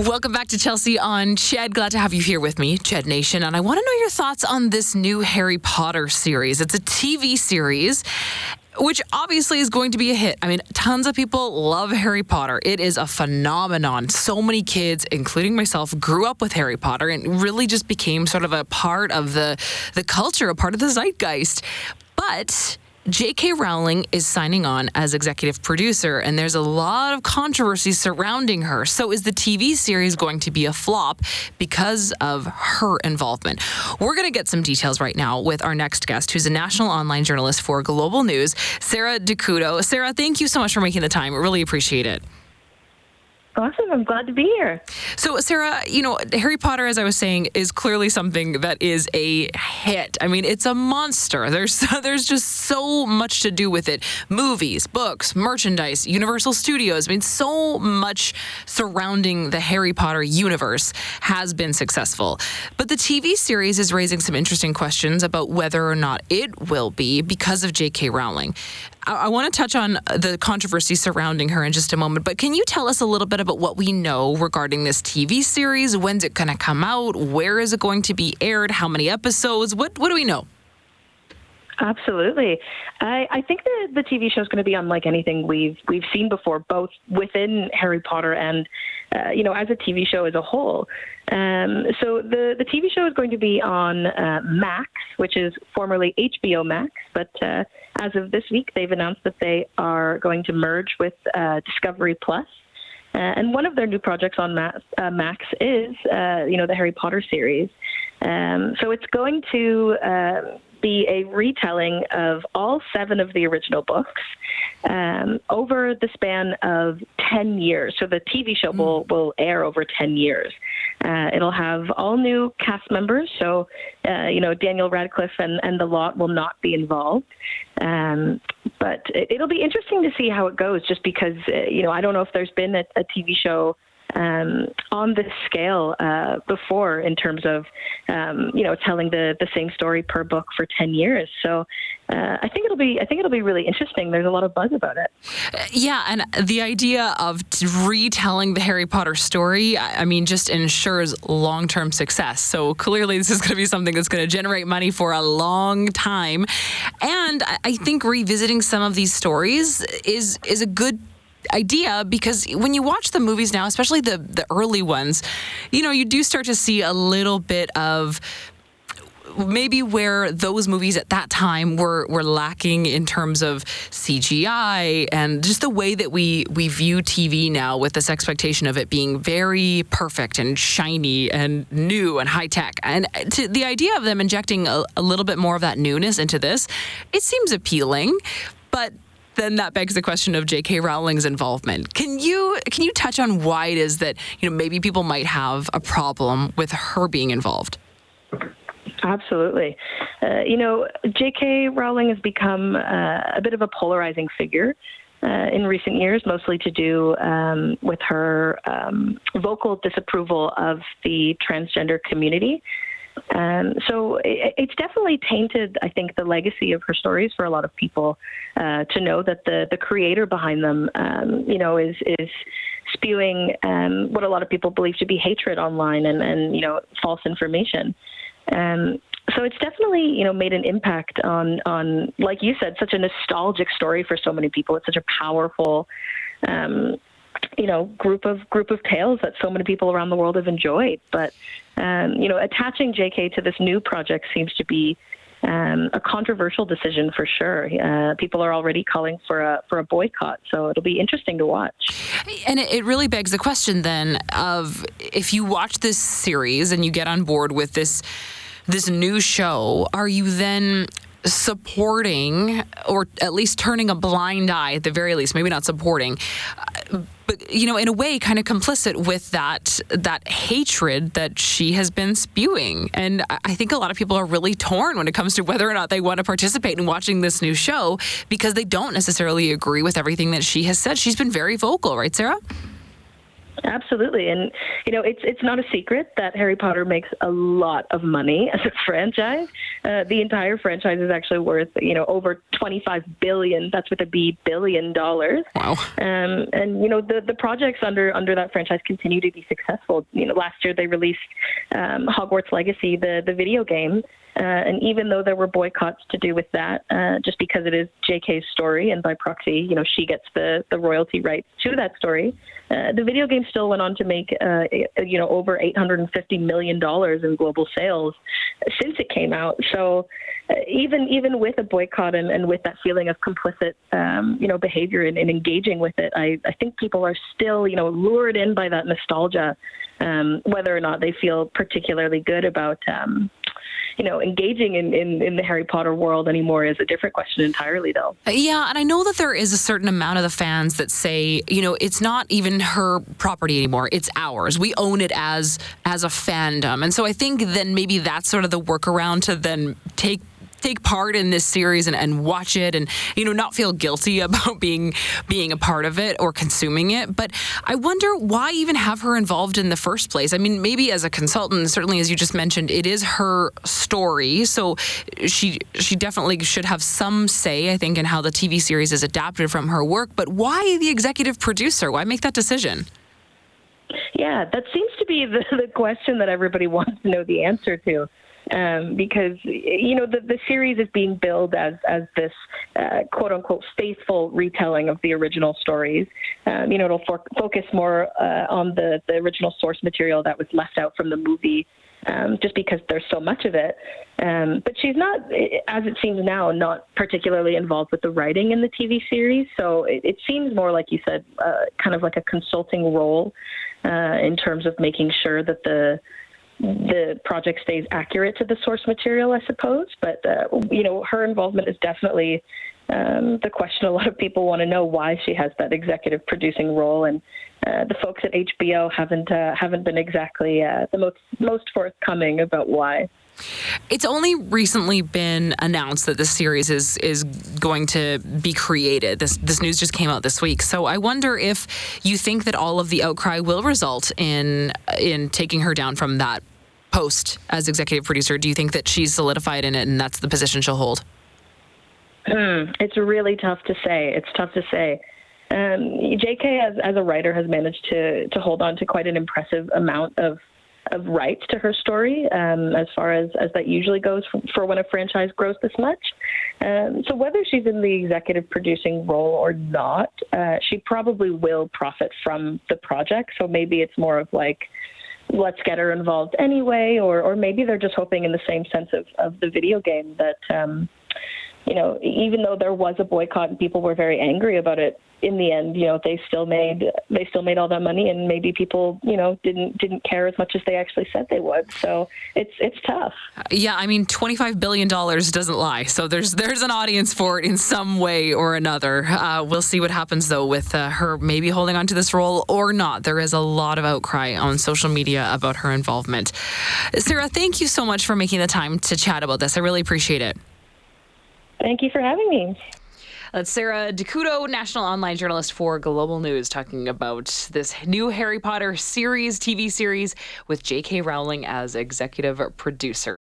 Welcome back to Chelsea on Ched. Glad to have you here with me, Ched Nation. And I want to know your thoughts on this new Harry Potter series. It's a TV series which obviously is going to be a hit. I mean, tons of people love Harry Potter. It is a phenomenon. So many kids, including myself, grew up with Harry Potter and really just became sort of a part of the the culture, a part of the zeitgeist. But J.K. Rowling is signing on as executive producer, and there's a lot of controversy surrounding her. So, is the TV series going to be a flop because of her involvement? We're going to get some details right now with our next guest, who's a national online journalist for Global News, Sarah Do Couto. Sarah, thank you so much for making the time. Really appreciate it. Awesome. I'm glad to be here. So, Sarah, you know, Harry Potter, as I was saying, is clearly something that is a hit. I mean, it's a monster. There's there's just so much to do with it. Movies, books, merchandise, Universal Studios. I mean, so much surrounding the Harry Potter universe has been successful. But the TV series is raising some interesting questions about whether or not it will be because of J.K. Rowling. I, I want to touch on the controversy surrounding her in just a moment, but can you tell us a little bit about what we know regarding this TV series? When's it going to come out? Where is it going to be aired? How many episodes? What what do we know? Absolutely. I, I think the the TV show is going to be unlike anything we've we've seen before, both within Harry Potter and uh, you know as a TV show as a whole. Um, so the the TV show is going to be on uh, Max, which is formerly HBO Max, but uh, as of this week, they've announced that they are going to merge with uh, Discovery Plus. Uh, and one of their new projects on Max, uh, Max is, you know, the Harry Potter series. Um, so it's going to um, be a retelling of all seven of the original books um, over the span of 10 years. So the TV show will, hmm. will air over 10 years. Uh, it'll have all new cast members. So, uh, you know, Daniel Radcliffe and, and the lot will not be involved. Um, but it, will be interesting to see how it goes just because, uh, you know, I don't know if there's been a, a TV show um, on this scale uh, before in terms of um, you know telling the the same story per book for ten years. So uh, I think it'll be I think it'll be really interesting. There's a lot of buzz about it. Yeah, and the idea of retelling the Harry Potter story, I mean, just ensures long term success. So clearly, this is going to be something that's going to generate money for a long time. And I think revisiting some of these stories is is a good idea because when you watch the movies now, especially the the early ones, you know, you do start to see a little bit of maybe where those movies at that time were were lacking in terms of CGI and just the way that we we view TV now with this expectation of it being very perfect and shiny and new and high tech and to the idea of them injecting a, a little bit more of that newness into this it seems appealing but then that begs the question of J.K. Rowling's involvement. Can you can you touch on why it is that you know maybe people might have a problem with her being involved? Absolutely. Uh, you know, J.K. Rowling has become uh, a bit of a polarizing figure. Uh, in recent years, mostly to do um, with her um, vocal disapproval of the transgender community. Um, so it, it's definitely tainted, I think, the legacy of her stories for a lot of people uh, to know that the the creator behind them, um, you know, is is spewing um, what a lot of people believe to be hatred online and and you know false information. Um, so it's definitely you know made an impact on on like you said such a nostalgic story for so many people. It's such a powerful um, you know group of group of tales that so many people around the world have enjoyed. But um, you know, attaching JK to this new project seems to be um, a controversial decision for sure. Uh, people are already calling for a for a boycott, so it'll be interesting to watch. And it really begs the question then of if you watch this series and you get on board with this this new show, are you then supporting or at least turning a blind eye at the very least maybe not supporting uh, but you know in a way kind of complicit with that that hatred that she has been spewing. And i think a lot of people are really torn when it comes to whether or not they want to participate in watching this new show because they don't necessarily agree with everything that she has said. She's been very vocal right sarah Absolutely, and you know it's it's not a secret that Harry Potter makes a lot of money as a franchise. Uh, the entire franchise is actually worth you know over 25 billion. That's with a B billion dollars. Wow. Um, and you know the the projects under under that franchise continue to be successful. You know last year they released um, Hogwarts Legacy, the the video game, uh, and even though there were boycotts to do with that, uh, just because it is J.K.'s story, and by proxy, you know, she gets the, the royalty rights to that story, uh, the video game still went on to make, uh, you know, over $850 million in global sales since it came out. So uh, even even with a boycott and, and with that feeling of complicit, um, you know, behavior and, and engaging with it, I, I think people are still, you know, lured in by that nostalgia, um, whether or not they feel particularly good about. Um, you know, engaging in, in, in the Harry Potter world anymore is a different question entirely, though. Uh, yeah, and I know that there is a certain amount of the fans that say, you know, it's not even her property anymore; it's ours. We own it as as a fandom, and so I think then maybe that's sort of the workaround to then take take part in this series and, and watch it and you know not feel guilty about being being a part of it or consuming it. But i wonder why even have her involved in the first place? I mean maybe as a consultant certainly as you just mentioned it is her story. So she she definitely should have some say i think in how the tv series is adapted from her work. But why the executive producer? Why make that decision? Yeah, that seems to be the, the question that everybody wants to know the answer to um, because you know the, the series is being billed as as this uh, quote unquote faithful retelling of the original stories. Um, you know, it'll for- focus more uh, on the the original source material that was left out from the movie. Um, just because there's so much of it. Um, but she's not, as it seems now, not particularly involved with the writing in the TV series. So it, it seems more like you said, uh, kind of like a consulting role uh, in terms of making sure that the the project stays accurate to the source material, I suppose. But uh, you know, her involvement is definitely um, the question. A lot of people want to know why she has that executive producing role, and uh, the folks at HBO haven't uh, haven't been exactly uh, the most most forthcoming about why. It's only recently been announced that this series is is going to be created. This this news just came out this week. So I wonder if you think that all of the outcry will result in in taking her down from that post as executive producer? Do you think that she's solidified in it and that's the position she'll hold? Hmm, it's really tough to say. It's tough to say. Um, J.K. as as a writer has managed to to hold on to quite an impressive amount of of rights to her story, um, as far as as that usually goes for, for when a franchise grows this much. Um, so whether she's in the executive producing role or not, uh, she probably will profit from the project. So maybe it's more of like let's get her involved anyway, or or maybe they're just hoping in the same sense of, of the video game that um, you know even though there was a boycott and people were very angry about it, in the end, you know, they still made they still made all that money, and maybe people, you know, didn't didn't care as much as they actually said they would. So it's it's tough. Yeah, I mean, twenty five billion dollars doesn't lie. So there's there's an audience for it in some way or another. Uh, we'll see what happens though with uh, her maybe holding on to this role or not. There is a lot of outcry on social media about her involvement. Sarah, thank you so much for making the time to chat about this. I really appreciate it. Thank you for having me. That's Sarah Do Couto, national online journalist for Global News, talking about this new Harry Potter series, TV series, with J.K. Rowling as executive producer.